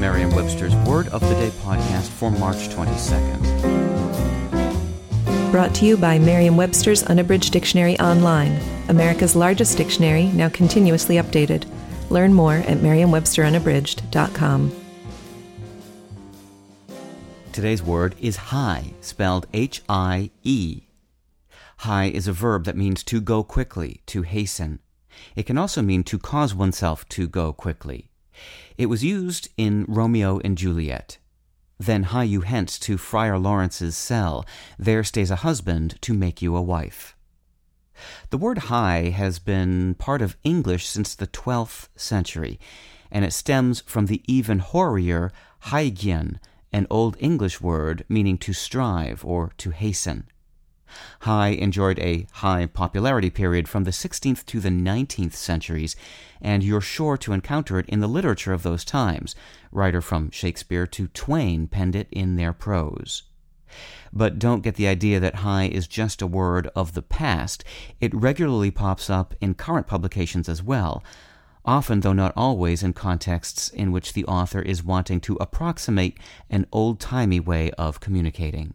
This is Merriam-Webster's Word of the Day podcast for March 22nd. Brought to you by Merriam Webster's Unabridged Dictionary Online, America's largest dictionary, now continuously updated. Learn more at merriam-websterunabridged.com. Today's word is hie, spelled H I E. Hie is a verb that means to go quickly, to hasten. It can also mean to cause oneself to go quickly. It was used in Romeo and Juliet. Then hie you hence to Friar Laurence's cell. There stays a husband to make you a wife. The word hie has been part of English since the 12th century, and it stems from the even hoarier hīgian, an Old English word meaning to strive or to hasten. Hie enjoyed a high popularity period from the 16th to the 19th centuries, and you're sure to encounter it in the literature of those times. Writer from Shakespeare to Twain penned it in their prose. But don't get the idea that hie is just a word of the past. It regularly pops up in current publications as well, often, though not always, in contexts in which the author is wanting to approximate an old timey way of communicating.